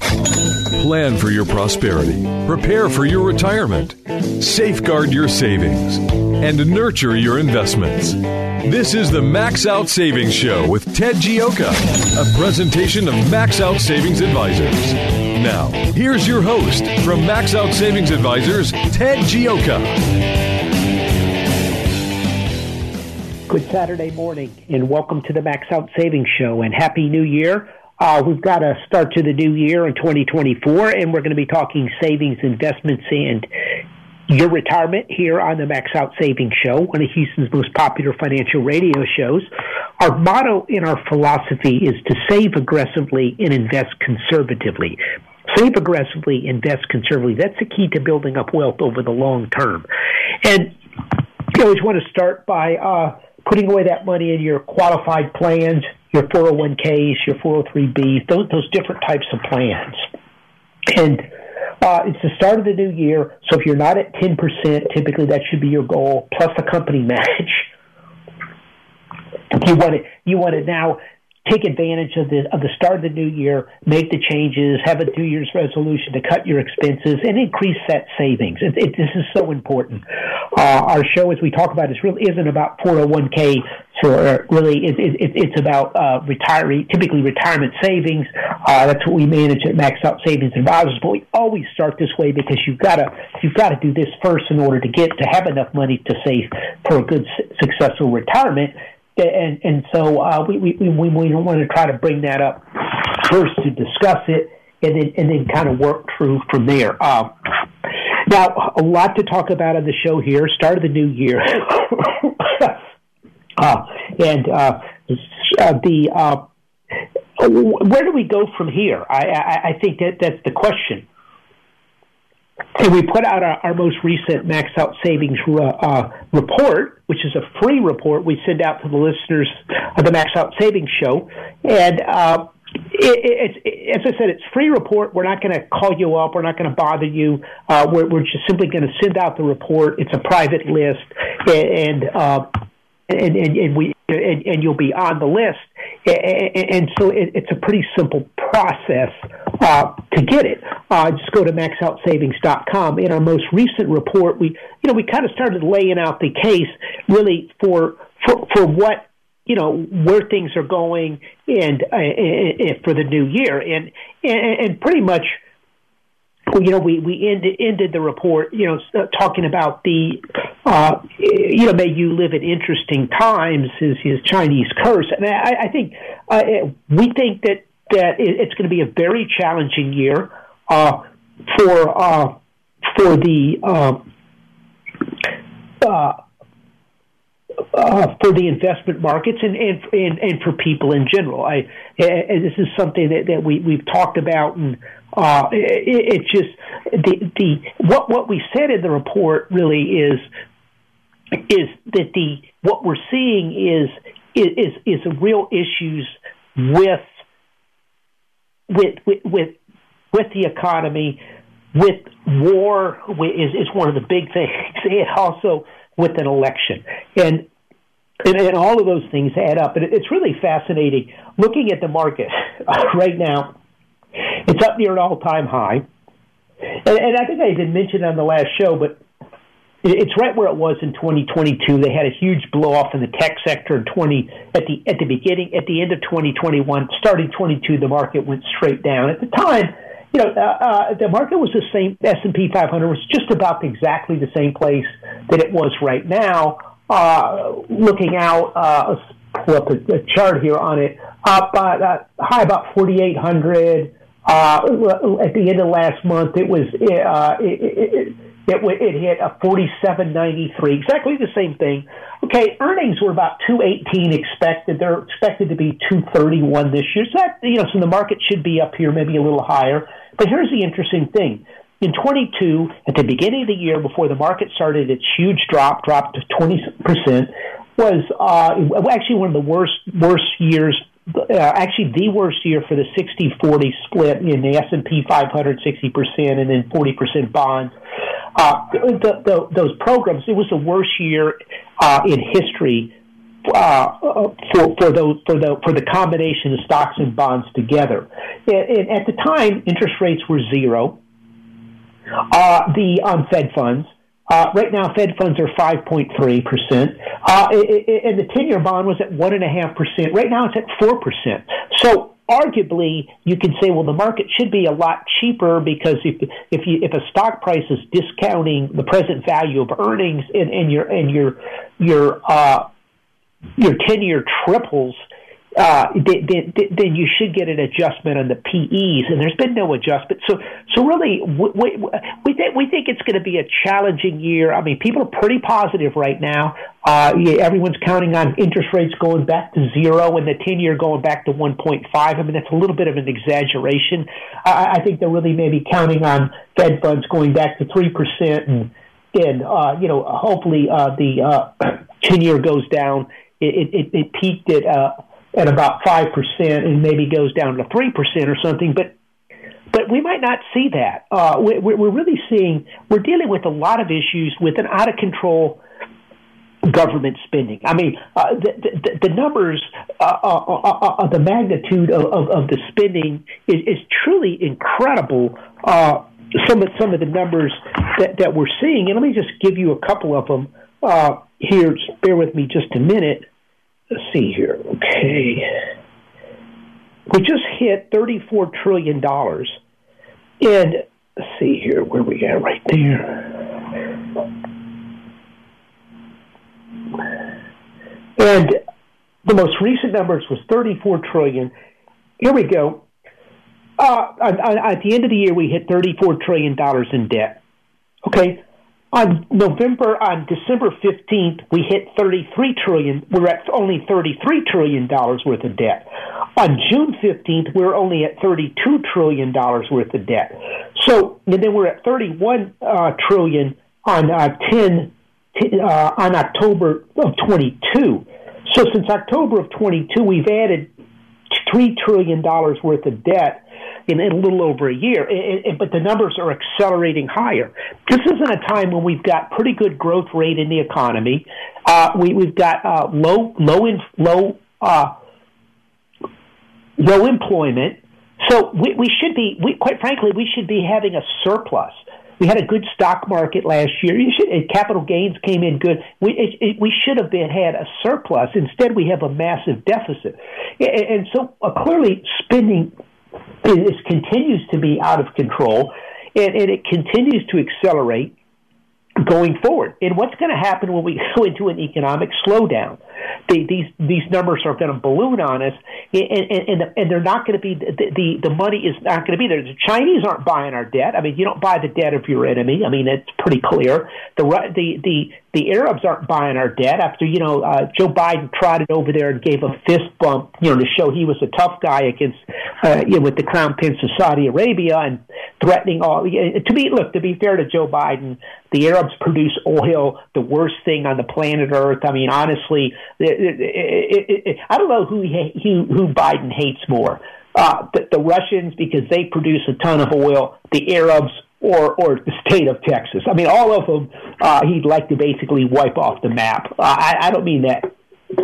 Plan for your prosperity. Prepare for your retirement. Safeguard your savings. And nurture your investments. This is the Max Out Savings Show with Ted Gioka, a presentation of Max Out Savings Advisors. Now, here's your host from Max Out Savings Advisors, Ted Gioka. Good Saturday morning, and welcome to the Max Out Savings Show, and Happy New Year. Uh, we've got a start to the new year in 2024, and we're going to be talking savings, investments, and your retirement here on the Max Out Savings Show, one of Houston's most popular financial radio shows. Our motto in our philosophy is to save aggressively and invest conservatively. Save aggressively, invest conservatively. That's the key to building up wealth over the long term. And you always want to start by uh, putting away that money in your qualified plans, your 401ks, your 403bs, those, those different types of plans. And uh, it's the start of the new year, so if you're not at 10%, typically that should be your goal, plus a company match. You want to you want to now take advantage of the of the start of the new year, make the changes, have a New Year's resolution to cut your expenses and increase that savings. It, it, this is so important. Uh, our show, as we talk about, is really isn't about 401k. So uh, really, it, it's about uh, retiree, typically retirement savings. Uh, that's what we manage at Max Out Savings Advisors. But we always start this way because you've got to you've got to do this first in order to get to have enough money to save for a good, successful retirement and and so uh, we, we we we want to try to bring that up first to discuss it, and then and then kind of work through from there. Uh, now, a lot to talk about on the show here. Start of the new year, uh, and uh, uh, the uh, where do we go from here? I, I, I think that that's the question. And we put out our, our most recent Max Out Savings uh, report, which is a free report we send out to the listeners of the Max Out Savings Show. And uh, it, it, it, as I said, it's free report. We're not going to call you up. We're not going to bother you. Uh, we're, we're, just simply going to send out the report. It's a private list, and uh, and, and, and we and, and, you'll be on the list. And, and so it, it's a pretty simple process uh, to get it. Uh, just go to maxoutsavings.com. In our most recent report, we you know we kind of started laying out the case really for for, for what you know where things are going and, uh, and for the new year. And and, pretty much you know, we we ended, ended the report, you know, uh, talking about the, uh, you know, may you live in interesting times is his Chinese curse, and I, I think uh, we think that that it's going to be a very challenging year. uh, for uh, for the uh, uh, uh, for the investment markets and, and and and for people in general. I and this is something that, that we we've talked about and uh, it, it just the the what what we said in the report really is is that the what we're seeing is is is real issues with with with with, with the economy, with war is is one of the big things, and also with an election, and and, and all of those things add up. And it's really fascinating looking at the market right now. It's up near an all-time high, and, and I think I didn't mention on the last show, but it's right where it was in 2022. They had a huge blow off in the tech sector in 20 at the at the beginning at the end of 2021. Starting 22, the market went straight down. At the time, you know, uh, uh, the market was the same. S and P 500 was just about exactly the same place that it was right now. Uh, looking out, uh, pull up a, a, chart here on it. Up uh, high about 4,800. Uh, at the end of last month, it was uh, it, it, it, it hit a 47.93, exactly the same thing. Okay, earnings were about 218 expected. They're expected to be 231 this year. So that you know, so the market should be up here, maybe a little higher. But here's the interesting thing. In 22, at the beginning of the year, before the market started its huge drop, dropped to 20%, was uh, actually one of the worst worst years uh, actually the worst year for the 60-40 split in the S&P 500, 60%, and then 40% bonds. Uh, the, the, those programs, it was the worst year uh, in history uh, for for for the for the combination of stocks and bonds together. And, and at the time, interest rates were zero. Uh, the on Fed funds. Uh, right now, Fed funds are 5.3%, uh, and the 10 year bond was at 1.5%. Right now, it's at 4%. So, arguably, you can say, well, the market should be a lot cheaper because if, if, you, if a stock price is discounting the present value of earnings and, and your, and your, your, uh, your 10 year triples, uh, then, then, you should get an adjustment on the PEs, and there's been no adjustment. So, so really, we, we, th- we think it's going to be a challenging year. I mean, people are pretty positive right now. Uh, yeah, everyone's counting on interest rates going back to zero and the 10 year going back to 1.5. I mean, that's a little bit of an exaggeration. I, I think they're really maybe counting on Fed funds going back to 3% and, and uh, you know, hopefully uh, the uh, 10 year goes down. It, it, it peaked at uh, at about 5% and maybe goes down to 3% or something. But but we might not see that. Uh, we, we're really seeing, we're dealing with a lot of issues with an out of control government spending. I mean, uh, the, the, the, numbers, uh, uh, uh, uh the magnitude of, of, of, the spending is, is truly incredible. Uh, some of some of the numbers that, that we're seeing, and let me just give you a couple of them uh here. Bear with me just a minute. Let's see here. Okay. We just hit $34 trillion. And let's see here where we at right there. And the most recent numbers was 34 trillion. Here we go. Uh, at the end of the year, we hit 34 trillion dollars in debt. Okay, on November, on December 15th, we hit 33 trillion. We're at only 33 trillion dollars worth of debt. On June 15th, we're only at 32 trillion dollars worth of debt. So, and then we're at 31 uh, trillion on uh, 10 uh, on October of 22. So, since October of 22, we've added three trillion dollars worth of debt in, a little over a year. It, it, but the numbers are accelerating higher. This isn't a time when we've got pretty good growth rate in the economy. Uh, we, we've got uh, low, low, low, uh, low employment. So we, we should be, we, quite frankly, we should be having a surplus. We had a good stock market last year. Should, capital gains came in good. We it, it, we should have been had a surplus. Instead, we have a massive deficit, and, and so uh, clearly spending is, continues to be out of control, and, and it continues to accelerate going forward. And what's going to happen when we go into an economic slowdown? They, these these numbers are going to balloon on us, and and, and, they're not going to be the, the the money is not going to be there. The Chinese aren't buying our debt. I mean, you don't buy the debt of your enemy. I mean, it's pretty clear. The the the the Arabs aren't buying our debt after you know uh, Joe Biden trotted over there and gave a fist bump, you know, to show he was a tough guy against uh, you know with the crown prince of Saudi Arabia and threatening all. To be look to be fair to Joe Biden, the Arabs produce oil, the worst thing on the planet Earth. I mean, honestly, I don't know who he, who, Biden hates more. Uh, the, the Russians because they produce a ton of oil, the Arabs or or the state of Texas. I mean, all of them. Uh, he'd like to basically wipe off the map. Uh, I, I don't mean that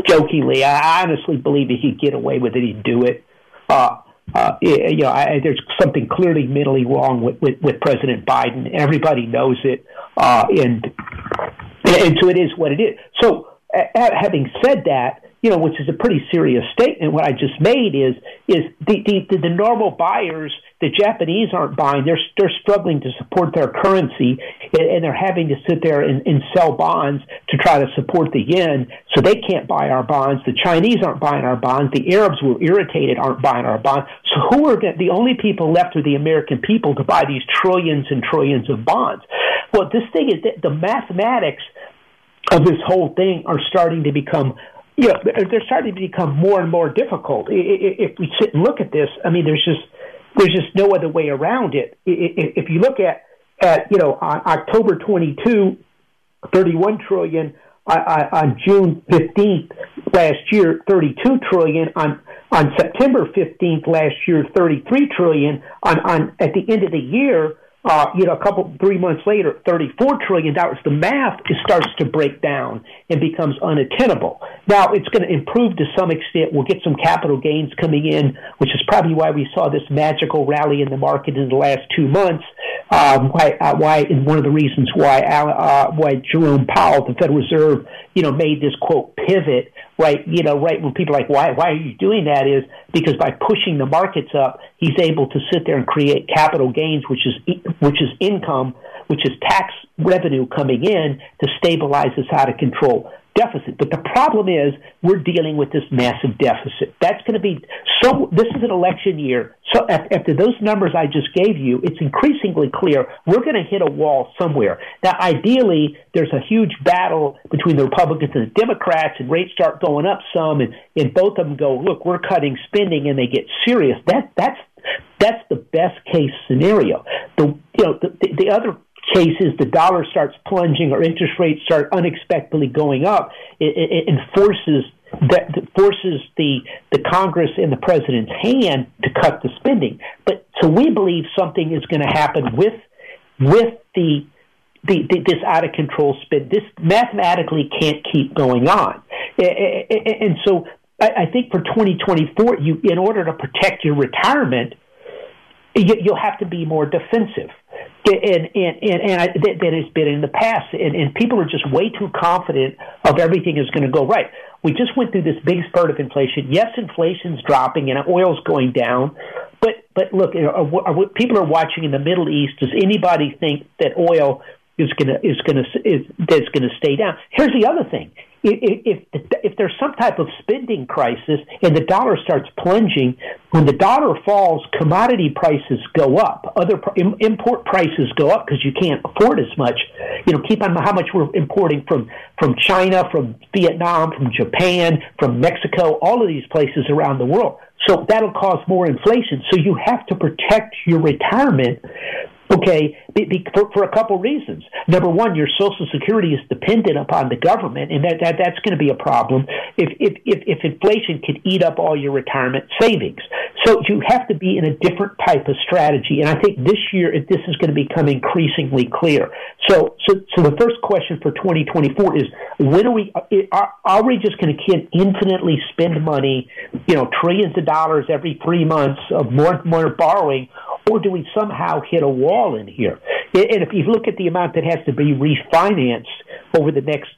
jokingly. I honestly believe if he'd get away with it, he'd do it. Uh, uh, you know, I, there's something clearly mentally wrong with, with, with President Biden. Everybody knows it, uh, and and so it is what it is. So, having said that, you know, which is a pretty serious statement, what I just made is is the, the, the normal buyers, the Japanese aren't buying. They're, they're struggling to support their currency and, they're having to sit there and, and sell bonds to try to support the yen. So they can't buy our bonds. The Chinese aren't buying our bonds. The Arabs were irritated aren't buying our bonds. So who are the, the only people left are the American people to buy these trillions and trillions of bonds? Well, this thing is the mathematics of this whole thing are starting to become you know, they're starting to become more and more difficult. If we sit and look at this, I mean, there's just there's just no other way around it. If you look at at you know on October 22, 31 trillion. On June 15th last year, 32 trillion. On on September 15th last year, 33 trillion. On on at the end of the year, uh, you know, a couple, three months later, $34 trillion. The math starts to break down and becomes unattainable. Now, it's going to improve to some extent. We'll get some capital gains coming in, which is probably why we saw this magical rally in the market in the last two months. Um, why, uh, why, and one of the reasons why, uh, why Jerome Powell, the Federal Reserve, you know, made this quote pivot right, you know, right when people are like, why, why are you doing that? Is because by pushing the markets up, he's able to sit there and create capital gains, which is which is income, which is tax revenue coming in to stabilize this out of control deficit. But the problem is we're dealing with this massive deficit. That's going to be so. This is an election year. So after those numbers I just gave you, it's increasingly clear we're going to hit a wall somewhere. Now, ideally, there's a huge battle between the Republicans and the Democrats, and rates start going up some, and, and both of them go, look, we're cutting spending, and they get serious. That that's that's the best case scenario. The you know the, the, the other cases the dollar starts plunging or interest rates start unexpectedly going up, it, it, it forces that forces the the Congress and the president's hand to cut the spending. But so we believe something is going to happen with with the the, the, this out of control spend. This mathematically can't keep going on, and so I think for 2024, you in order to protect your retirement, you'll have to be more defensive and and and, and I, that, has been in the past, and, and people are just way too confident of everything is going to go right. We just went through this big spurt of inflation. Yes, inflation's dropping and oil's going down, but but look, uh, uh, are, are, people are watching in the Middle East. Does anybody think that oil is going to is going to is going to stay down? Here's the other thing: if, if if there's some type of spending crisis and the dollar starts plunging, when the dollar falls, commodity prices go up. Other import prices go up because you can't afford as much. You know, keep on how much we're importing from from China, from Vietnam, from Japan, from Mexico, all of these places around the world. So that'll cause more inflation. So you have to protect your retirement Okay, for, for a couple reasons. Number one, your Social Security is dependent upon the government, and that, that that's going to be a problem if, if if if inflation could eat up all your retirement savings. So you have to be in a different type of strategy, and I think this year this is going to become increasingly clear. So so so the first question for 2024 is when are we uh, are, are we just going to infinitely spend money, you know, trillions of dollars every three months of more more borrowing? Or do we somehow hit a wall in here? And if you look at the amount that has to be refinanced over the next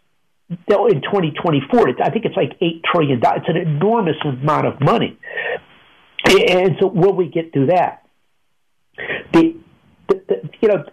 in 2024, I think it's like eight trillion dollars. It's an enormous amount of money. And so, will we get through that? The, the, the you know,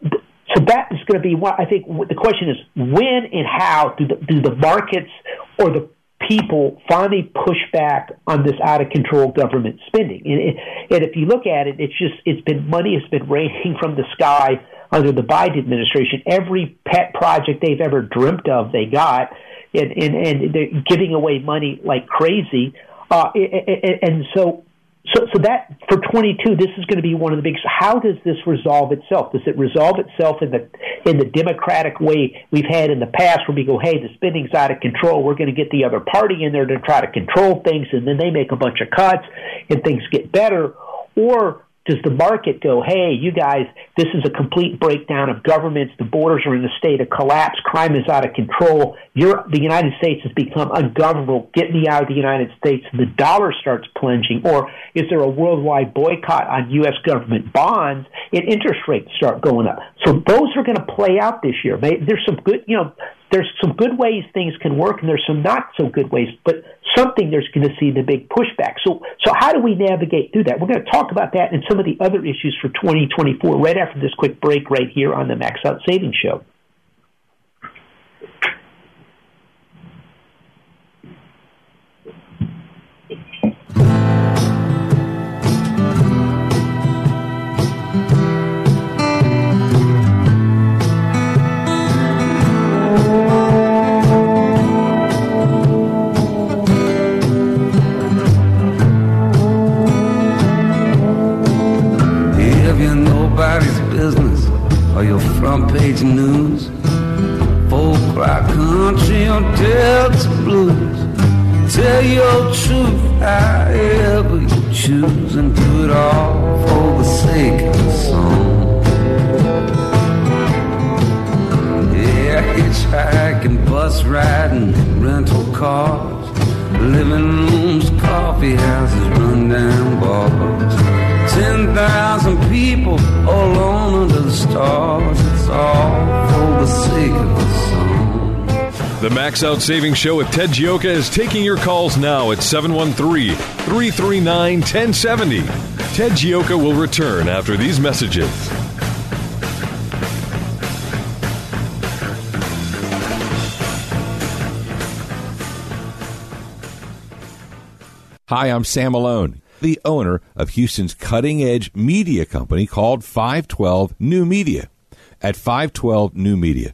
so that is going to be what I think. The question is, when and how do the, do the markets or the people finally push back on this out of control government spending. And, it, and if you look at it, it's just it's been money has been raining from the sky under the Biden administration. Every pet project they've ever dreamt of, they got, and and, and they're giving away money like crazy. Uh, and, and so so, so that for 22, this is going to be one of the big. How does this resolve itself? Does it resolve itself in the in the democratic way we've had in the past, where we go, "Hey, the spending's out of control. We're going to get the other party in there to try to control things," and then they make a bunch of cuts and things get better, or does the market go, hey, you guys, this is a complete breakdown of governments. The borders are in a state of collapse. Crime is out of control. You're, the United States has become ungovernable. Get me out of the United States. And The dollar starts plunging. Or is there a worldwide boycott on U.S. government bonds and interest rates start going up? So those are going to play out this year. There's some good, you know, there's some good ways things can work and there's some not so good ways, but something there's going to see the big pushback. So, so how do we navigate through that? We're going to talk about that and some of the other issues for 2024 right after this quick break right here on the Max Out Savings Show. Max Out Savings Show with Ted Gioka is taking your calls now at 713 339 1070. Ted Gioka will return after these messages. Hi, I'm Sam Malone the owner of Houston's cutting edge media company called 512 New Media. At 512 New Media,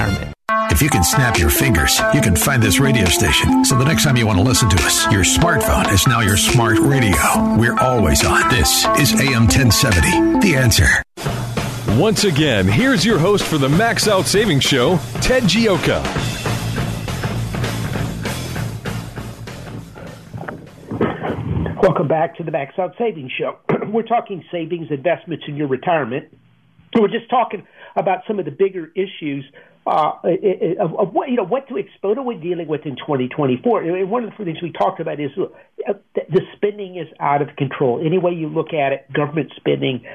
If you can snap your fingers, you can find this radio station. So the next time you want to listen to us, your smartphone is now your smart radio. We're always on. This is AM 1070. The answer. Once again, here's your host for the Max Out Savings Show, Ted Gioka. Welcome back to the Max Out Savings Show. We're talking savings, investments in your retirement. We're just talking about some of the bigger issues uh, of, of, what you know what to expect, what are dealing with in 2024? And one of the things we talked about is uh, the spending is out of control. Any way you look at it, government spending,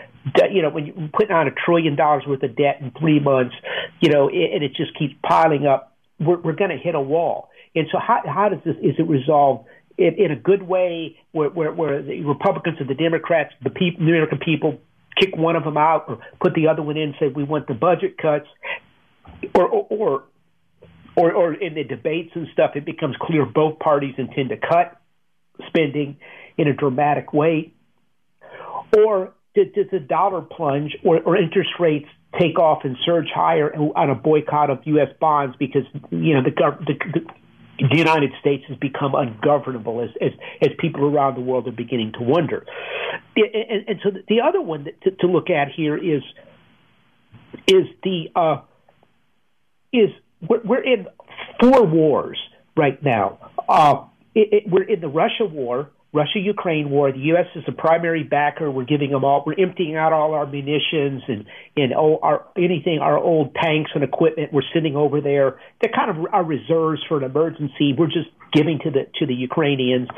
you know, when you're putting on a trillion dollars worth of debt in three months, you know, and it just keeps piling up, we're, we're going to hit a wall. And so, how how does this is it resolved? In, in a good way, where, where, where the Republicans and the Democrats, the people, the American people, kick one of them out or put the other one in, say we want the budget cuts, or or or, or in the debates and stuff, it becomes clear both parties intend to cut spending in a dramatic way, or does the dollar plunge or, or interest rates take off and surge higher on a boycott of U.S. bonds because you know the, the, the United States has become ungovernable as, as, as people around the world are beginning to wonder. And, and so the other one to, to, look at here is is the uh, is we're, we're in four wars right now. Uh, it, it, we're in the Russia war, Russia Ukraine war. The U.S. is the primary backer. We're giving them all. We're emptying out all our munitions and and all our anything our old tanks and equipment. We're sending over there. They're kind of our reserves for an emergency. We're just giving to the to the Ukrainians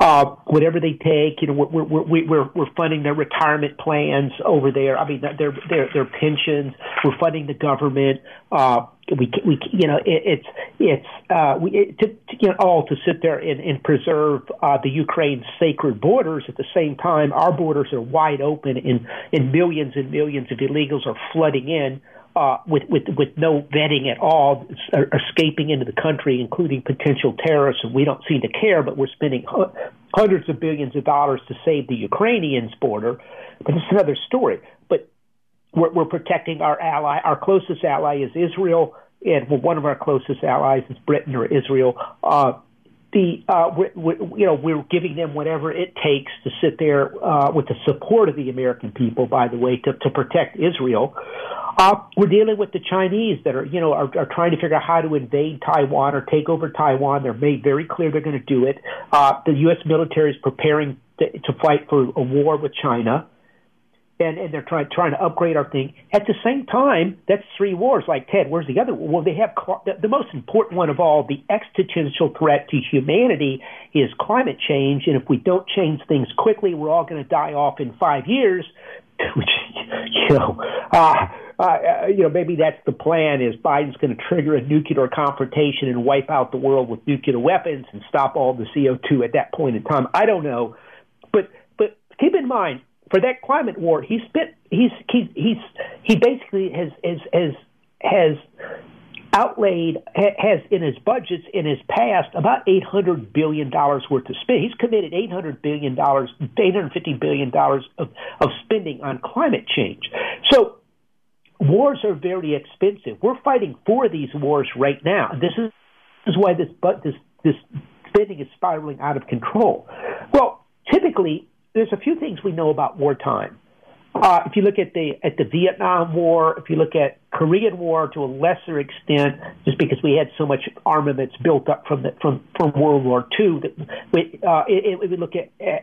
uh, whatever they take. You know, we're we're we're we're funding their retirement plans over there. I mean, their their their pensions. We're funding the government. Uh, we we you know it, it's it's uh, we it, to, to you know all to sit there and, and preserve uh, the Ukraine's sacred borders at the same time our borders are wide open and and millions and millions of illegals are flooding in uh, with with with no vetting at all, escaping into the country, including potential terrorists, and we don't seem to care. But we're spending hundreds of billions of dollars to save the Ukrainians' border. But it's another story. But we're, we're protecting our ally. Our closest ally is Israel, and one of our closest allies is Britain or Israel. Uh, the uh, we, we, you know we're giving them whatever it takes to sit there uh, with the support of the American people, by the way, to, to protect Israel. Uh, we're dealing with the Chinese that are you know are, are trying to figure out how to invade Taiwan or take over Taiwan. They're made very clear they're going to do it. Uh, the U.S. military is preparing to, to fight for a war with China and, and they're trying trying to upgrade our thing. At the same time, that's three wars. Like Ted, where's the other? One? Well, they have the, the most important one of all. The existential threat to humanity is climate change, and if we don't change things quickly, we're all going to die off in five years. Which you know, uh, uh, you know, maybe that's the plan. Is Biden's going to trigger a nuclear confrontation and wipe out the world with nuclear weapons and stop all the CO two at that point in time? I don't know, but but keep in mind for that climate war, he spent he's he's he's he basically has has has has outlaid has in his budgets in his past about eight hundred billion dollars worth of spend. He's committed eight hundred billion dollars, eight hundred fifty billion dollars of of spending on climate change. So wars are very expensive. We're fighting for these wars right now. This is, this is why this but this this spending is spiraling out of control. Well, typically there's a few things we know about wartime. Uh, if you look at the at the Vietnam War, if you look at Korean War to a lesser extent, just because we had so much armaments built up from the, from from World War II, that we, uh, it, it, we look at, uh,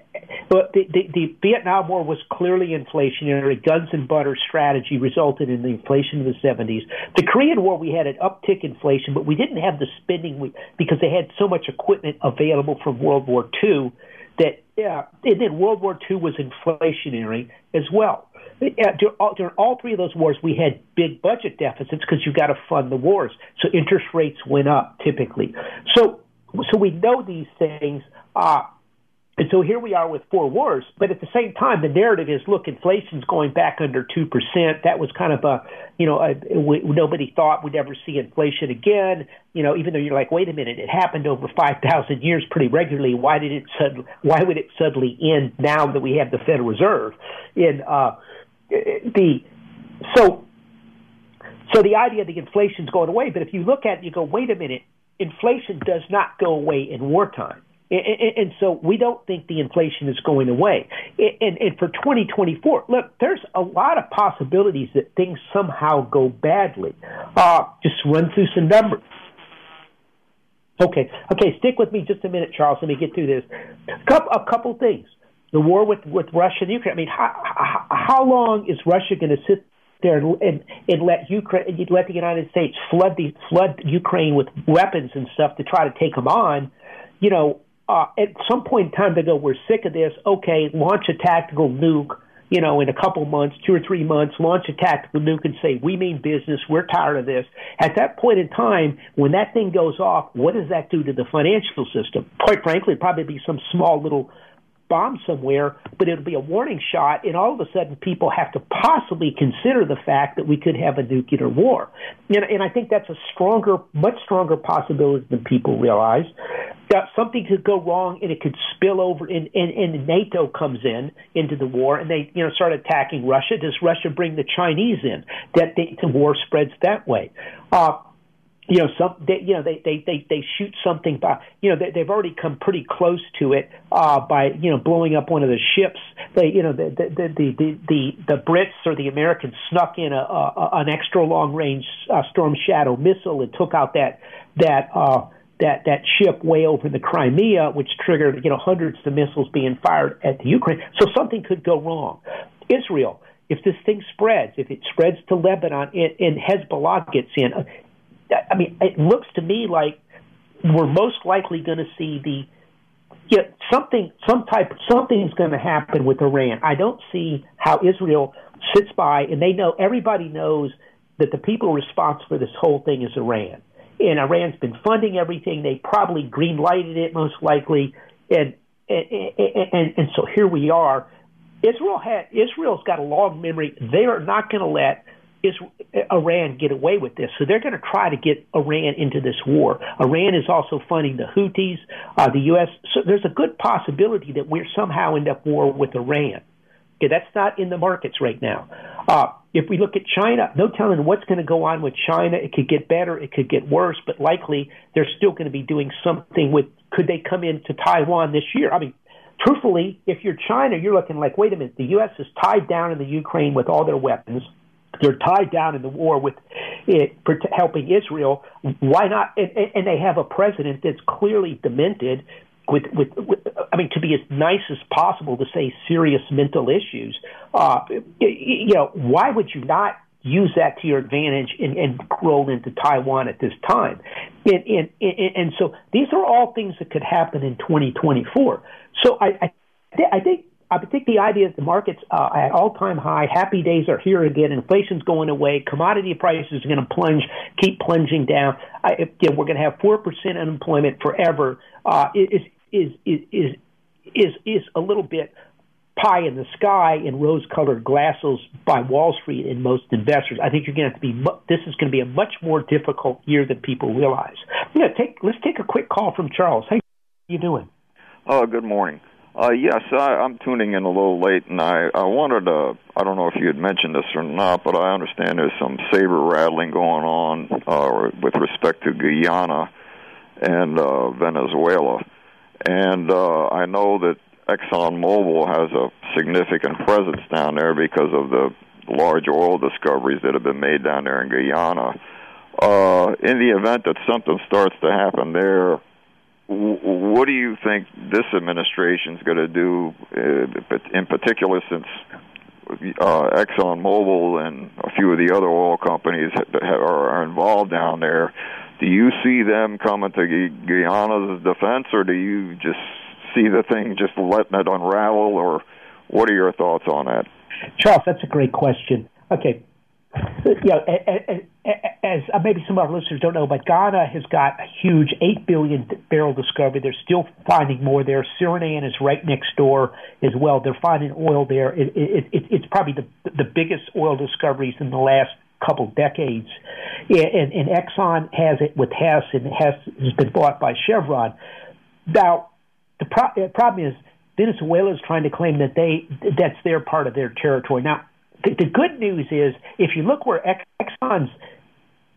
but the, the, the Vietnam War was clearly inflationary. Guns and butter strategy resulted in the inflation of the 70s. The Korean War, we had an uptick inflation, but we didn't have the spending we, because they had so much equipment available from World War II that yeah, and then World War II was inflationary as well. During all, during all three of those wars, we had big budget deficits because you got to fund the wars. So interest rates went up typically. So, so we know these things. Uh, and so here we are with four wars, but at the same time, the narrative is, look, inflation's going back under two percent. That was kind of a, you know, a, we, nobody thought we'd ever see inflation again. You know, even though you're like, wait a minute, it happened over five thousand years pretty regularly. Why did it suddenly? Why would it suddenly end now that we have the Federal Reserve? In uh, the so so the idea that inflation's going away, but if you look at it, you go, wait a minute, inflation does not go away in wartime and so we don't think the inflation is going away. And, for 2024, look, there's a lot of possibilities that things somehow go badly. Uh, just run through some numbers. Okay, okay, stick with me just a minute, Charles. Let me get through this. A couple things. The war with, with Russia and Ukraine. I mean, how, how long is Russia going to sit there and, and, and let Ukraine, let the United States flood the flood Ukraine with weapons and stuff to try to take them on? You know, uh, at some point in time they go, we're sick of this. Okay, launch a tactical nuke. You know, in a couple months, two or three months, launch a tactical nuke and say, we mean business. We're tired of this. At that point in time, when that thing goes off, what does that do to the financial system? Quite frankly, probably be some small little bomb somewhere, but it'll be a warning shot, and all of a sudden people have to possibly consider the fact that we could have a nuclear war. And, and I think that's a stronger, much stronger possibility than people realize. That something could go wrong and it could spill over, and, and, and NATO comes in into the war, and they you know start attacking Russia. Does Russia bring the Chinese in? That the war spreads that way. Uh, you know some they, you know they, they they they shoot something by you know they, they've already come pretty close to it uh by you know blowing up one of the ships. They you know the the the the the, the Brits or the Americans snuck in a, a an extra long range uh, storm shadow missile and took out that that uh that that ship way over the Crimea which triggered you know hundreds of missiles being fired at the Ukraine. So something could go wrong. Israel if this thing spreads, if it spreads to Lebanon and, and Hezbollah gets in, I mean, it looks to me like we're most likely going to see the yeah, something, some type, something's going to happen with Iran. I don't see how Israel sits by, and they know, everybody knows that the people responsible for this whole thing is Iran. And Iran's been funding everything. They probably green lighted it most likely, and and, and and so here we are. Israel had Israel's got a long memory. They are not going to let is Iran get away with this? So they're going to try to get Iran into this war. Iran is also funding the Houthis, uh, the U.S. So there's a good possibility that we're somehow end up war with Iran. Okay, that's not in the markets right now. Uh, if we look at China, no telling what's going to go on with China. It could get better, it could get worse, but likely they're still going to be doing something with. Could they come into Taiwan this year? I mean, truthfully, if you're China, you're looking like, wait a minute, the U.S. is tied down in the Ukraine with all their weapons. They're tied down in the war with it, helping Israel. Why not? And, and they have a president that's clearly demented. With, with, with, I mean, to be as nice as possible to say serious mental issues. Uh, you know, why would you not use that to your advantage and, and roll into Taiwan at this time? And, and, and, so these are all things that could happen in 2024. So I, I, I think I think the idea is the market's uh, at all time high. Happy days are here again. Inflation's going away. Commodity prices are going to plunge, keep plunging down. I, know, we're going to have four percent unemployment forever. Uh, is is is is is is a little bit pie in the sky in rose-colored glasses by Wall Street and most investors. I think you're going to have to be. This is going to be a much more difficult year than people realize. Yeah, take let's take a quick call from Charles. Hey, how you doing? Oh, good morning. Uh, yes, I, I'm tuning in a little late, and I, I wanted to. I don't know if you had mentioned this or not, but I understand there's some saber rattling going on uh, with respect to Guyana and uh, Venezuela, and uh, I know that ExxonMobil has a significant presence down there because of the large oil discoveries that have been made down there in Guyana. Uh, in the event that something starts to happen there, what do you think this administration is going to do, uh, in particular, since uh, ExxonMobil and a few of the other oil companies are involved down there? Do you see them coming to Guyana's defense, or do you just see the thing just letting it unravel, or what are your thoughts on that? Charles, that's a great question. Okay, you know, as uh, maybe some of our listeners don't know, but Ghana has got a huge eight billion barrel discovery. They're still finding more there. Suriname is right next door as well. They're finding oil there. It, it, it, it's probably the the biggest oil discoveries in the last couple decades. And, and Exxon has it with Hess, and Hess has been bought by Chevron. Now, the pro- problem is Venezuela is trying to claim that they that's their part of their territory. Now, the, the good news is if you look where Exxon's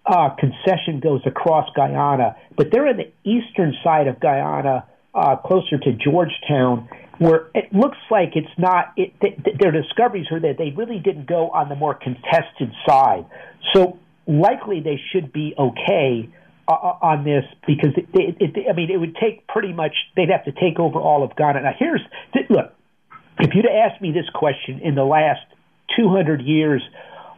uh, concession goes across Guyana, but they're in the eastern side of Guyana, uh, closer to Georgetown, where it looks like it's not. It, th- their discoveries are that they really didn't go on the more contested side. So likely they should be okay uh, uh on this because it, it, it, I mean it would take pretty much they'd have to take over all of Ghana. Now here's look, if you'd asked me this question in the last 200 years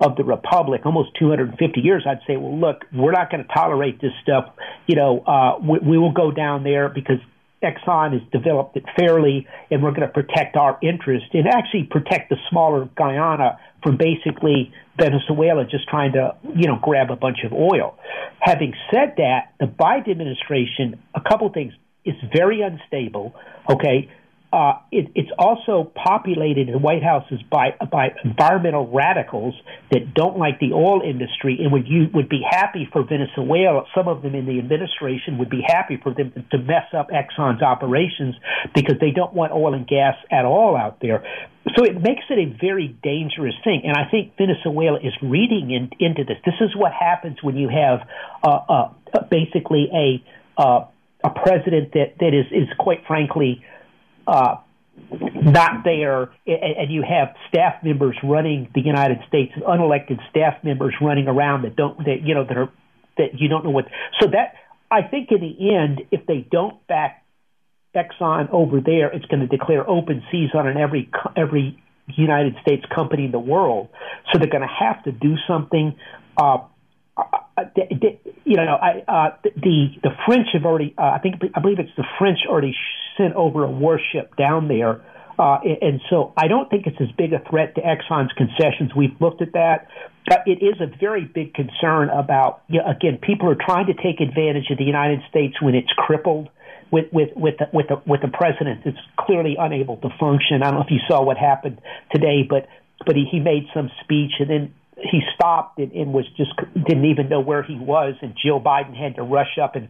of the republic, almost 250 years, I'd say, well, look, we're not going to tolerate this stuff. You know, uh, we, we will go down there because Exxon has developed it fairly, and we're going to protect our interest and actually protect the smaller Guyana from basically Venezuela just trying to, you know, grab a bunch of oil. Having said that, the Biden administration, a couple things, is very unstable. Okay, uh, it, it's also populated in White Houses by by environmental radicals that don't like the oil industry and would you would be happy for Venezuela. Some of them in the administration would be happy for them to, to mess up Exxon's operations because they don't want oil and gas at all out there. So it makes it a very dangerous thing, and I think Venezuela is reading in, into this. This is what happens when you have uh, uh, basically a uh, a president that that is is quite frankly uh, not there, and you have staff members running the United States, unelected staff members running around that don't, that you know, that are that you don't know what. So that I think in the end, if they don't back Exxon over there, it's going to declare open season on every every United States company in the world. So they're going to have to do something. Uh, uh, you know, I, uh, the the French have already. Uh, I think I believe it's the French already sent over a warship down there, uh, and so I don't think it's as big a threat to Exxon's concessions. We've looked at that. But it is a very big concern about. You know, again, people are trying to take advantage of the United States when it's crippled. With with with the, with the, with the president, it's clearly unable to function. I don't know if you saw what happened today, but but he, he made some speech and then he stopped and, and was just didn't even know where he was, and Jill Biden had to rush up and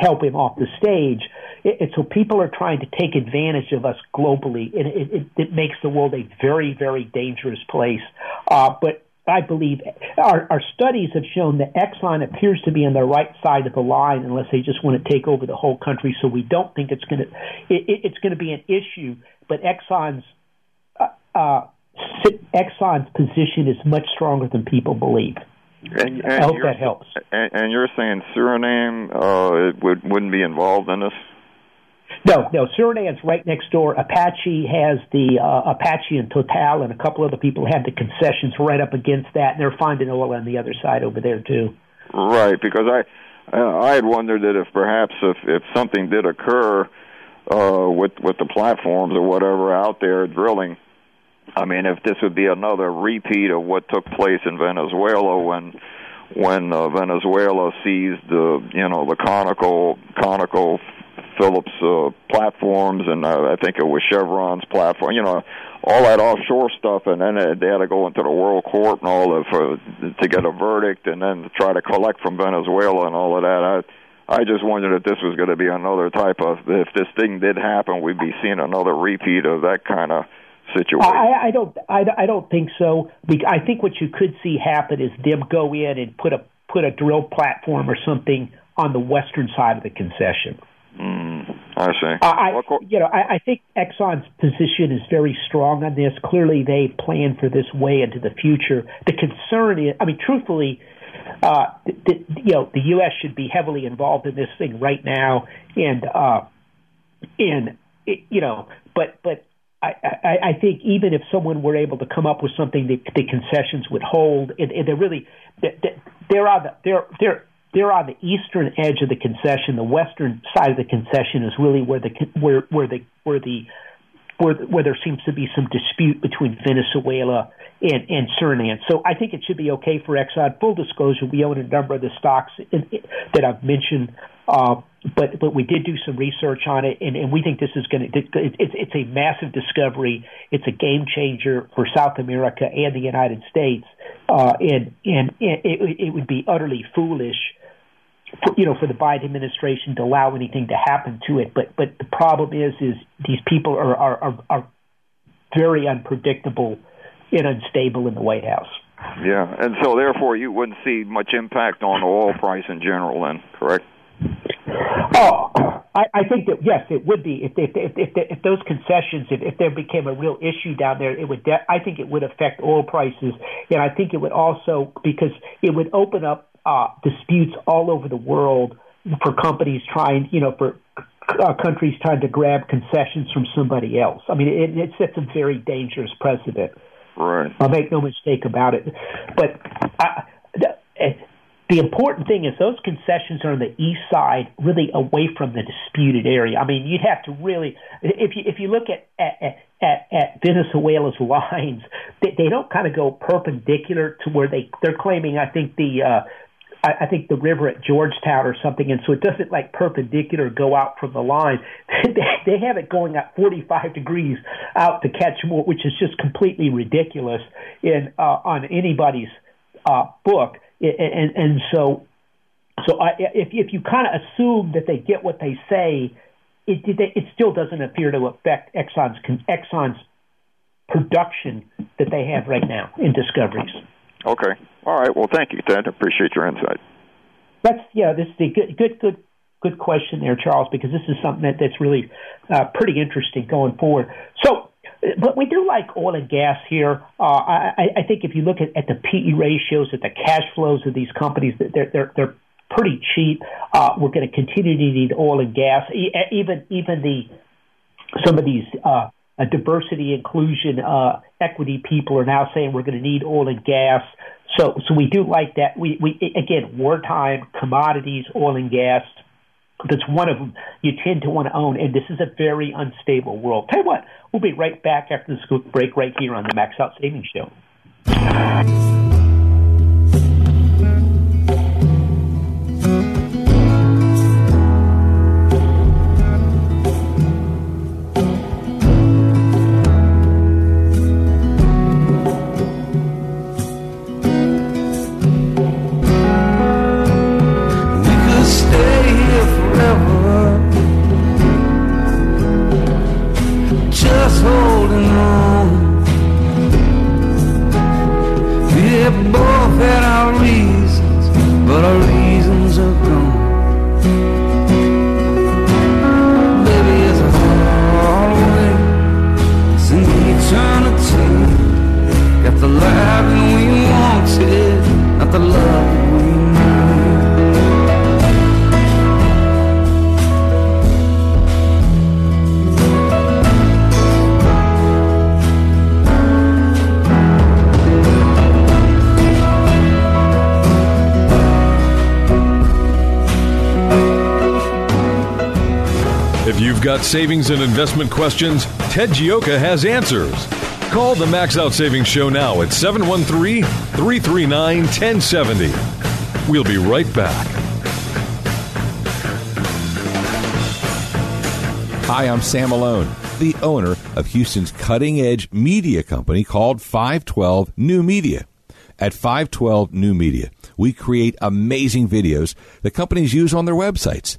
help him off the stage. It, it, so people are trying to take advantage of us globally, and it, it, it makes the world a very, very dangerous place. Uh, but I believe our, our studies have shown that Exxon appears to be on the right side of the line, unless they just want to take over the whole country. So we don't think it's going to it, it's going to be an issue. But Exxon's uh, uh, Exxon's position is much stronger than people believe. And, and I hope that helps. And, and you're saying Suriname uh, it would wouldn't be involved in this? No, no. Suriname's right next door. Apache has the uh, Apache and Total, and a couple other people have the concessions right up against that, and they're finding oil on the other side over there too. Right, because I I had wondered that if perhaps if if something did occur uh, with with the platforms or whatever out there drilling I mean, if this would be another repeat of what took place in Venezuela when when uh, Venezuela seized the you know the Conoco Conoco Phillips uh, platforms, and uh, I think it was Chevron's platform. You know, all that offshore stuff, and then they had to go into the World Court and all of for to get a verdict, and then to try to collect from Venezuela and all of that. I I just wondered if this was going to be another type of if this thing did happen, we'd be seeing another repeat of that kind of situation? I, I don't. I, I don't think so. I think what you could see happen is them go in and put a put a drill platform or something on the western side of the concession. Mm, I see. Uh, I, you know, I, I think Exxon's position is very strong on this. Clearly, they plan for this way into the future. The concern is, I mean, truthfully, uh, the, the, you know, the U.S. should be heavily involved in this thing right now, and uh, and it, you know, but but I, I, think even if someone were able to come up with something that the concessions would hold, and, and they're really they're on the they're they're they're on the eastern edge of the concession. The western side of the concession is really where the where where the where the where, where there seems to be some dispute between Venezuela and, and Suriname. So I think it should be okay for Exxon. Full disclosure, we own a number of the stocks in, in, that I've mentioned. Uh, but but we did do some research on it, and, and we think this is going to it's it's a massive discovery. It's a game changer for South America and the United States, uh, and and it, it would be utterly foolish, for, you know, for the Biden administration to allow anything to happen to it. But but the problem is is these people are are are, are very unpredictable and unstable in the White House. Yeah, and so therefore you wouldn't see much impact on oil price in general, then, correct? Oh, I, I think that yes, it would be if if if, if, if those concessions, if, if there became a real issue down there, it would. De- I think it would affect oil prices, and I think it would also because it would open up uh, disputes all over the world for companies trying, you know, for uh, countries trying to grab concessions from somebody else. I mean, it, it sets a very dangerous precedent. Right. I'll make no mistake about it. But I, the important thing is those concessions are on the east side, really away from the disputed area. I mean, you'd have to really, if you if you look at at, at, at Venezuela's lines, they, they don't kind of go perpendicular to where they they're claiming. I think the uh, I, think the river at Georgetown or something, and so it doesn't like perpendicular go out from the line. they, they have it going at 45 degrees out to catch more, which is just completely ridiculous in uh, on anybody's uh, book. And, and, and so, so I, if if you kind of assume that they get what they say, it it still doesn't appear to affect Exxon's Exxon's production that they have right now in discoveries. Okay. All right. Well, thank you, Ted. Appreciate your insight. That's yeah. This is a good, good, good, good question there, Charles, because this is something that, that's really uh, pretty interesting going forward. So, but we do like oil and gas here. Uh, I, I think if you look at, at the PE ratios, at the cash flows of these companies, they're they're they're pretty cheap. Uh, we're going to continue to need oil and gas. Even even the some of these uh, diversity inclusion uh, equity people are now saying we're going to need oil and gas. So so we do like that. We we again wartime commodities, oil and gas. That's one of them you tend to want to own, and this is a very unstable world. Tell you what, we'll be right back after this break right here on the Max Out Savings Show. just hold got savings and investment questions? Ted Gioka has answers. Call the Max Out Savings Show now at 713 339 1070. We'll be right back. Hi, I'm Sam Malone, the owner of Houston's cutting edge media company called 512 New Media. At 512 New Media, we create amazing videos that companies use on their websites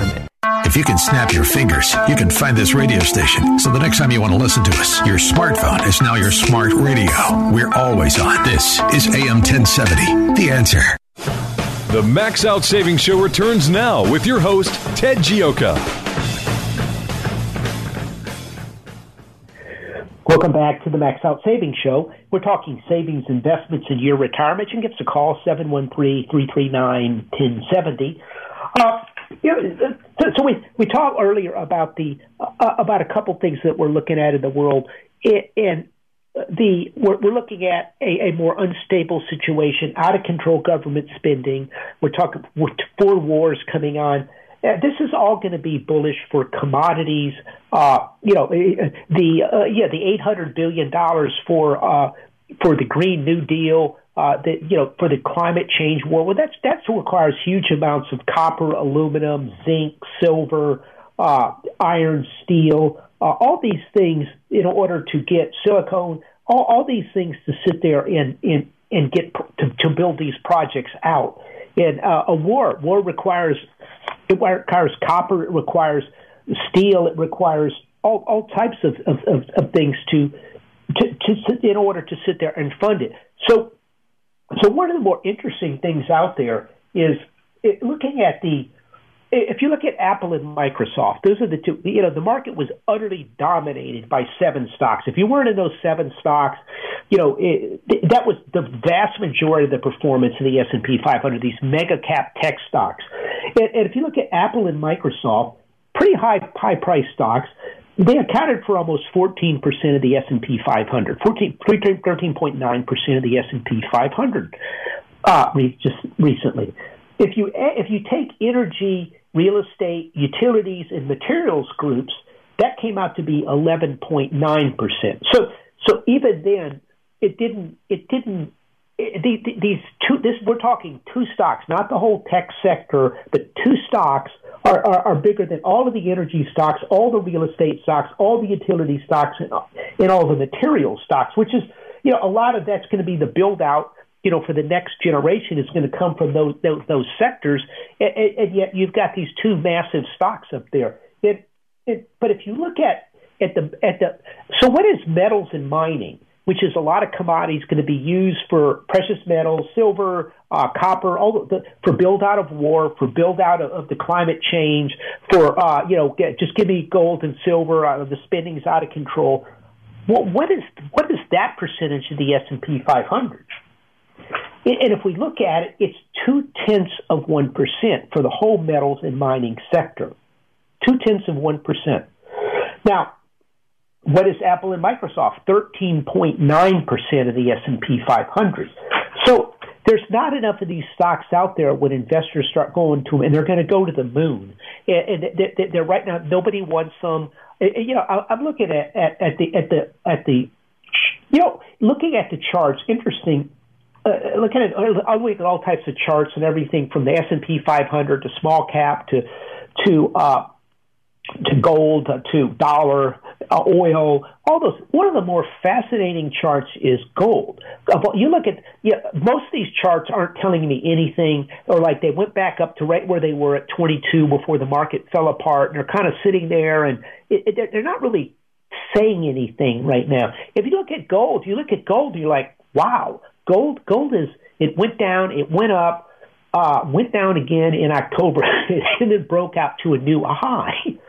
retirement. If you can snap your fingers, you can find this radio station. So the next time you want to listen to us, your smartphone is now your smart radio. We're always on. This is AM 1070. The answer. The Max Out Savings Show returns now with your host, Ted Gioka. Welcome back to the Max Out Savings Show. We're talking savings, investments, and your retirement. You can give us a call, 713-339-1070. Uh, you know, so we, we talked earlier about the uh, about a couple things that we're looking at in the world, and the we're, we're looking at a, a, more unstable situation, out of control government spending. We're talking with four wars coming on. Uh, this is all going to be bullish for commodities. Uh, you know, uh, the uh, yeah, the eight hundred billion dollars for uh, for the Green New Deal. Uh, that you know, for the climate change war, well, that's that requires huge amounts of copper, aluminum, zinc, silver, uh, iron, steel, uh, all these things in order to get silicone, all, all these things to sit there and and and get to, to build these projects out. And uh, a war, war requires it requires copper, it requires steel, it requires all all types of of, of, of things to, to to in order to sit there and fund it. So so one of the more interesting things out there is looking at the if you look at Apple and Microsoft, those are the two. You know, the market was utterly dominated by seven stocks. If you weren't in those seven stocks, you know it, that was the vast majority of the performance in the S and P 500. These mega cap tech stocks, and, and if you look at Apple and Microsoft, pretty high high price stocks. They accounted for almost 14% of the S&P 500, 14, 13.9% of the S&P 500 uh, just recently. If you if you take energy real estate, utilities, and materials groups, that came out to be 11.9%. So, so even then, it didn't, it didn't, it, these two, this, we're talking two stocks, not the whole tech sector, but two stocks are, are, are bigger than all of the energy stocks, all the real estate stocks, all the utility stocks, and, and all the material stocks, which is, you know, a lot of that's going to be the build out you know, for the next generation is going to come from those those, those sectors, and, and, yet you've got these two massive stocks up there. It, it, but if you look at at the at the so what is metals and mining, which is a lot of commodities going to be used for precious metals, silver, uh, copper, all the, for build out of war, for build out of, of the climate change, for uh, you know, get, just give me gold and silver. Uh, the is out of control. What, what is what is that percentage of the S and P 500? And if we look at it, it's two tenths of 1% for the whole metals and mining sector. Two tenths of 1%. Now, what is Apple and Microsoft? 13.9% of the S&P 500. So there's not enough of these stocks out there when investors start going to them, and they're going to go to the moon. And, they're right now nobody wants them. You know, I'm looking at, at, at the at the at the you know looking at the charts. Interesting uh, looking at I'll look at all types of charts and everything from the S and P 500 to small cap to to uh, to gold uh, to dollar, uh, oil, all those. One of the more fascinating charts is gold. You look at yeah, most of these charts aren't telling me anything, or like they went back up to right where they were at 22 before the market fell apart, and they're kind of sitting there, and it, it, they're not really saying anything right now. If you look at gold, you look at gold, you're like, wow, gold gold is it went down, it went up, uh, went down again in October, and then broke out to a new high.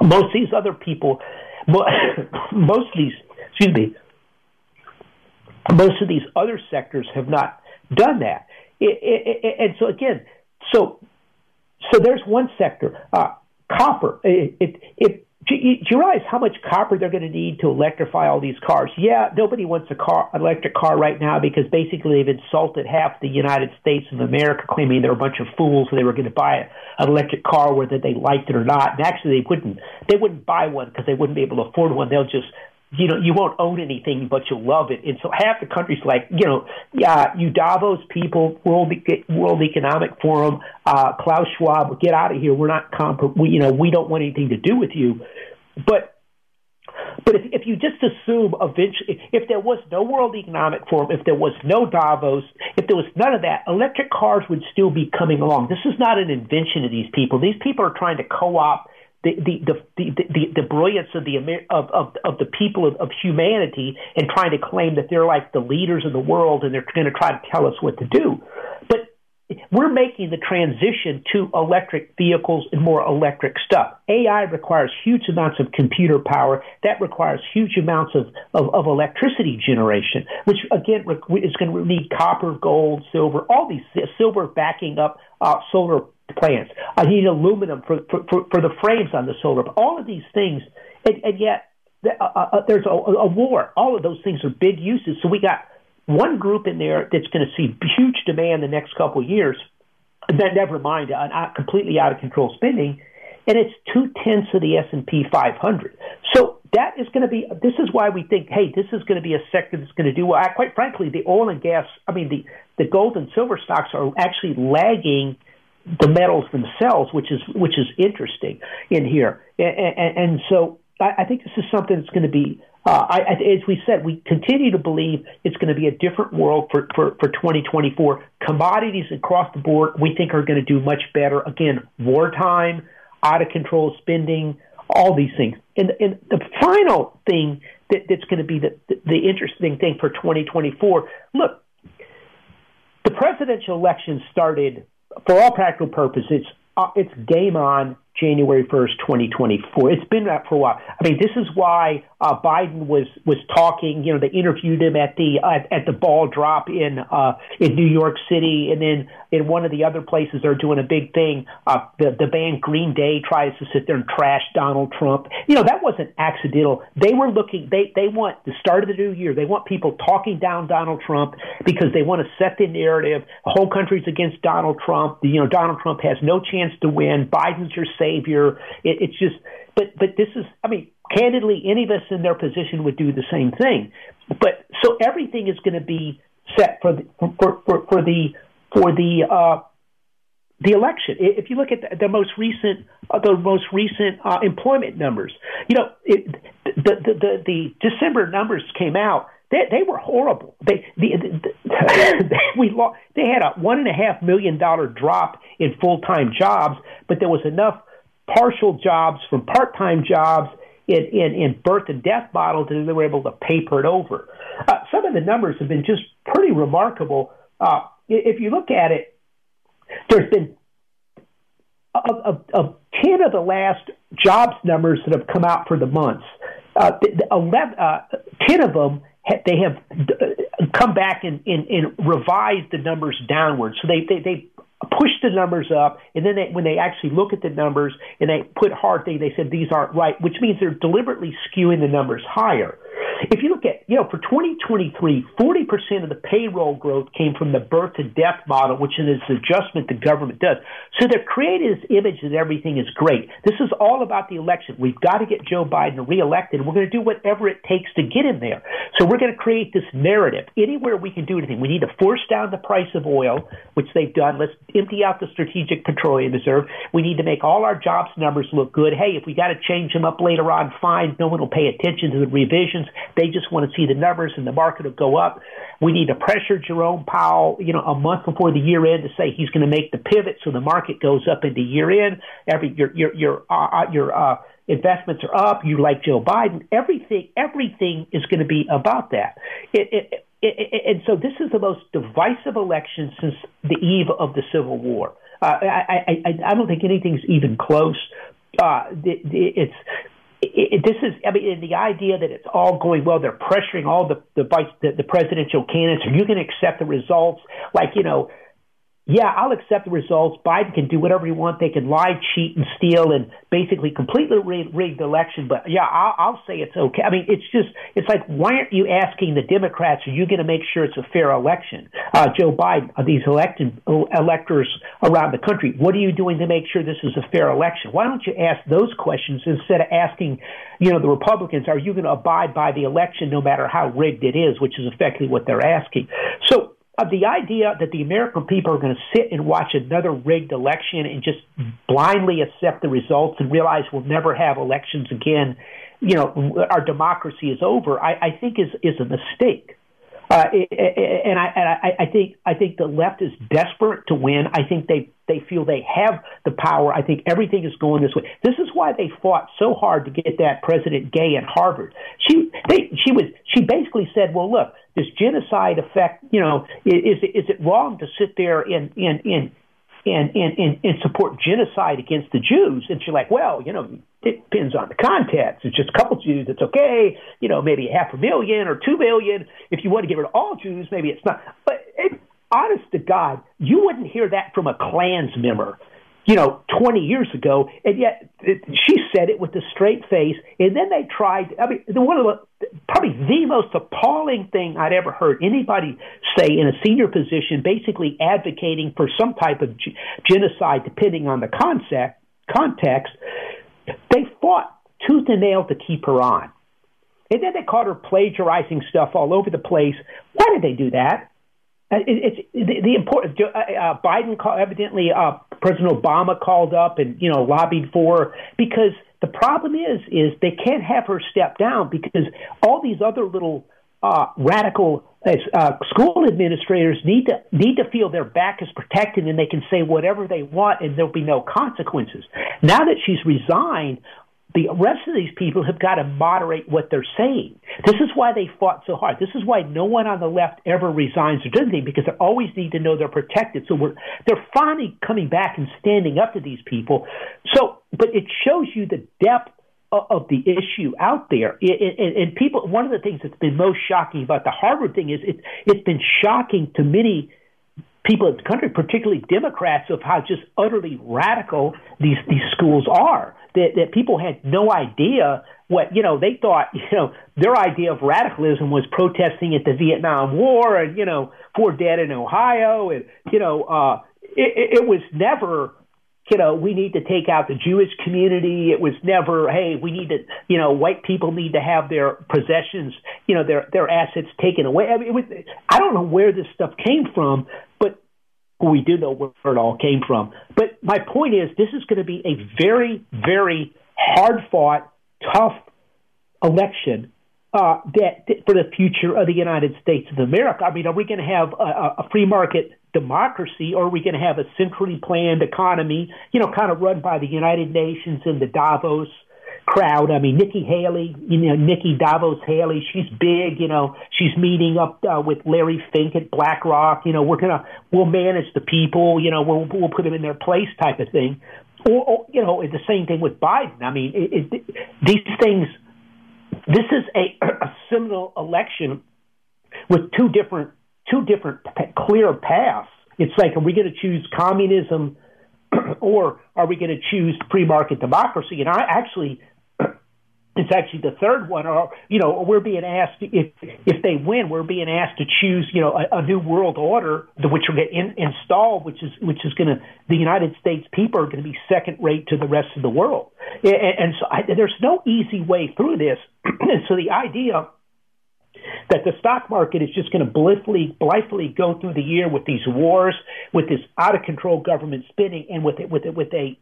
Most these other people, most of these, excuse me, most of these other sectors have not done that. And so again, so so there's one sector. Uh, copper. It, it do you, do you realize how much copper they're going to need to electrify all these cars? Yeah, nobody wants a car, electric car right now because basically they've insulted half the United States of America, claiming they're a bunch of fools they were going to buy an electric car whether they liked it or not. And actually, they wouldn't. They wouldn't buy one because they wouldn't be able to afford one. They'll just you know, you won't own anything, but you'll love it. And so half the country's like, you know, yeah, you Davos people, World World Economic Forum, uh, Klaus Schwab, get out of here. We're not comp. We, you know, we don't want anything to do with you. But but if, if you just assume eventually, if there was no World Economic Forum, if there was no Davos, if there was none of that, electric cars would still be coming along. This is not an invention of these people. These people are trying to co-opt the the the the, the brilliance of the of of, of the people of, of humanity and trying to claim that they're like the leaders of the world and they're going to try to tell us what to do. But we're making the transition to electric vehicles and more electric stuff. AI requires huge amounts of computer power. That requires huge amounts of, of, of electricity generation, which again is going to need copper, gold, silver, all these silver backing up uh, solar plants. I need aluminum for, for, for, for the frames on the solar. All of these things, and, and yet uh, uh, uh, there's a, a war. All of those things are big uses. So we got one group in there that's going to see huge demand the next couple of years. Then never mind, uh, completely out of control spending, and it's two tenths of the S and P 500. So that is going to be. This is why we think, hey, this is going to be a sector that's going to do well. Quite frankly, the oil and gas, I mean, the the gold and silver stocks are actually lagging the metals themselves, which is which is interesting in here. And, and, and so I, I think this is something that's going to be. Uh, I, as we said, we continue to believe it's going to be a different world for, for, for 2024. Commodities across the board, we think, are going to do much better. Again, wartime, out of control spending, all these things. And, and the final thing that, that's going to be the, the, the interesting thing for 2024 look, the presidential election started for all practical purposes, uh, it's game on January 1st, 2024. It's been that for a while. I mean, this is why uh, Biden was was talking. You know, they interviewed him at the uh, at the ball drop in uh, in New York City, and then in one of the other places they're doing a big thing. Uh, the the band Green Day tries to sit there and trash Donald Trump. You know, that wasn't accidental. They were looking. They they want the start of the new year. They want people talking down Donald Trump because they want to set the narrative. The whole country's against Donald Trump. You know, Donald Trump has no chance to win. Biden's your savior. It, it's just. But but this is. I mean, candidly, any of us in their position would do the same thing. But so everything is going to be set for the, for, for, for the for the uh, the election. If you look at the, the most recent uh, the most recent uh, employment numbers, you know it, the, the the the December numbers came out. They, they were horrible. They the, the, we lost, they had a one and a half million dollar drop in full time jobs, but there was enough partial jobs from part time jobs in, in, in birth and death models that they were able to paper it over. Uh, some of the numbers have been just pretty remarkable. Uh, if you look at it, there's been of, of, 10 of the last jobs numbers that have come out for the months, uh, the, the 11, uh, 10 of them they have uh, come back and, and, and revised the numbers downward. So they, they, they push the numbers up, and then they, when they actually look at the numbers and they put hard thing, they said these aren't right, which means they're deliberately skewing the numbers higher. If you look at, you know, for 2023, 40% of the payroll growth came from the birth to death model, which is an adjustment the government does. So they're creating this image that everything is great. This is all about the election. We've got to get Joe Biden reelected, we're going to do whatever it takes to get him there. So we're going to create this narrative. Anywhere we can do anything, we need to force down the price of oil, which they've done. Let's empty out the Strategic Petroleum Reserve. We need to make all our jobs numbers look good. Hey, if we got to change them up later on, fine. No one will pay attention to the revisions. They just want to see the numbers and the market will go up. We need to pressure Jerome Powell, you know, a month before the year end to say he's going to make the pivot so the market goes up into year end. Every your your your uh, uh, your uh, investments are up. You like Joe Biden. Everything everything is going to be about that. It, it, it, and so this is the most divisive election since the eve of the Civil War. Uh, I, I, I don't think anything's even close. Uh, it, it's it, this is, I mean, the idea that it's all going well, they're pressuring all the the, vice, the, the presidential candidates. Are you going to accept the results? Like, you know, yeah, I'll accept the results. Biden can do whatever he wants. They can lie, cheat, and steal, and basically completely rig, the election. But yeah, I'll, I'll say it's okay. I mean, it's just, it's like, why aren't you asking the Democrats? Are you going to make sure it's a fair election? Uh, Joe Biden, uh, these elected electors around the country, what are you doing to make sure this is a fair election? Why don't you ask those questions instead of asking, you know, the Republicans, are you going to abide by the election no matter how rigged it is, which is effectively what they're asking. So uh, the idea that the American people are going to sit and watch another rigged election and just blindly accept the results and realize we'll never have elections again, you know, our democracy is over, I, I think is is a mistake. Uh, and I, and I, I think I think the left is desperate to win. I think they they feel they have the power. I think everything is going this way. This is why they fought so hard to get that President Gay at Harvard. She they, she was she basically said, well, look, does genocide affect you know is is it wrong to sit there and and and and, and, and, and support genocide against the Jews. And she's like, well, you know, it depends on the context. It's just a couple Jews, it's okay. You know, maybe half a million or two million. If you want to get rid of all Jews, maybe it's not. But it, honest to God, you wouldn't hear that from a Klans member you know, 20 years ago, and yet it, she said it with a straight face. And then they tried. I mean, the, one of the probably the most appalling thing I'd ever heard anybody say in a senior position, basically advocating for some type of g- genocide, depending on the concept context. They fought tooth and nail to keep her on. And then they caught her plagiarizing stuff all over the place. Why did they do that? Uh, it's the, the important. Uh, uh, Biden call, evidently, uh, President Obama called up and you know lobbied for because the problem is is they can't have her step down because all these other little uh, radical uh, school administrators need to need to feel their back is protected and they can say whatever they want and there'll be no consequences. Now that she's resigned, the rest of these people have got to moderate what they're saying. This is why they fought so hard. This is why no one on the left ever resigns or does anything because they always need to know they're protected. So we're, they're finally coming back and standing up to these people. So, but it shows you the depth of the issue out there. And people, one of the things that's been most shocking about the Harvard thing is it, it's been shocking to many people in the country, particularly Democrats, of how just utterly radical these these schools are. That that people had no idea what you know. They thought you know their idea of radicalism was protesting at the Vietnam War and you know four dead in Ohio and you know uh, it, it was never you know, we need to take out the Jewish community. It was never, hey, we need to, you know, white people need to have their possessions, you know, their their assets taken away. I mean, it was, I don't know where this stuff came from, we do know where it all came from. But my point is, this is going to be a very, very hard fought, tough election uh, that, that, for the future of the United States of America. I mean, are we going to have a, a free market democracy, or are we going to have a centrally planned economy, you know, kind of run by the United Nations and the Davos crowd? I mean, Nikki Haley, you know, Nikki Davos Haley, she's big, you know, she's meeting up uh, with Larry Fink at BlackRock. You know, we're gonna we'll manage the people, you know, we'll we'll put them in their place, type of thing. Or, or you know, the same thing with Biden. I mean, it, it, these things. This is a, a seminal election with two different two different clear paths. It's like, are we going to choose communism or are we going to choose free market democracy? And I actually, it's actually the third one. Or you know, we're being asked if if they win, we're being asked to choose you know a, a new world order, which will get in, installed, which is which is going to the United States people are going to be second rate to the rest of the world. And, and so I, there's no easy way through this. and so the idea that the stock market is just going to blithely, blithely go through the year with these wars, with this out of control government spending, and with it, with it, with a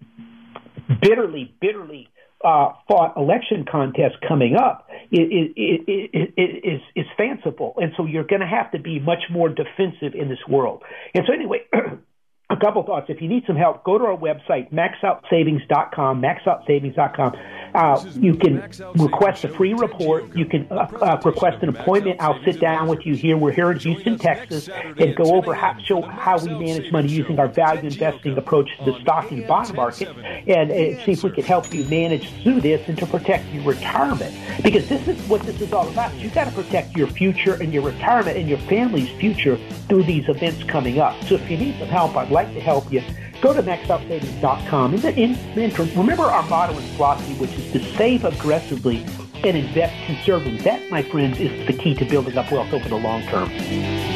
bitterly, bitterly uh, fought election contest coming up is, is, is, is fanciful. And so you're going to have to be much more defensive in this world. And so, anyway, a couple thoughts. If you need some help, go to our website, maxoutsavings.com, maxoutsavings.com. Uh, you can request a free report. You can uh, uh, request an appointment. I'll sit down with you here. We're here in Houston, Texas, and go over how, show how we manage money using our value investing approach to the stock and bond market, and, and see if we can help you manage through this and to protect your retirement. Because this is what this is all about. You've got to protect your future and your retirement and your family's future through these events coming up. So if you need some help, I'd like to help you, go to maxoutsavings.com. And, and remember our motto and philosophy, which is to save aggressively and invest conservatively. That, my friends, is the key to building up wealth over the long term.